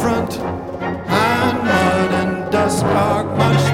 front, and mud and dust are much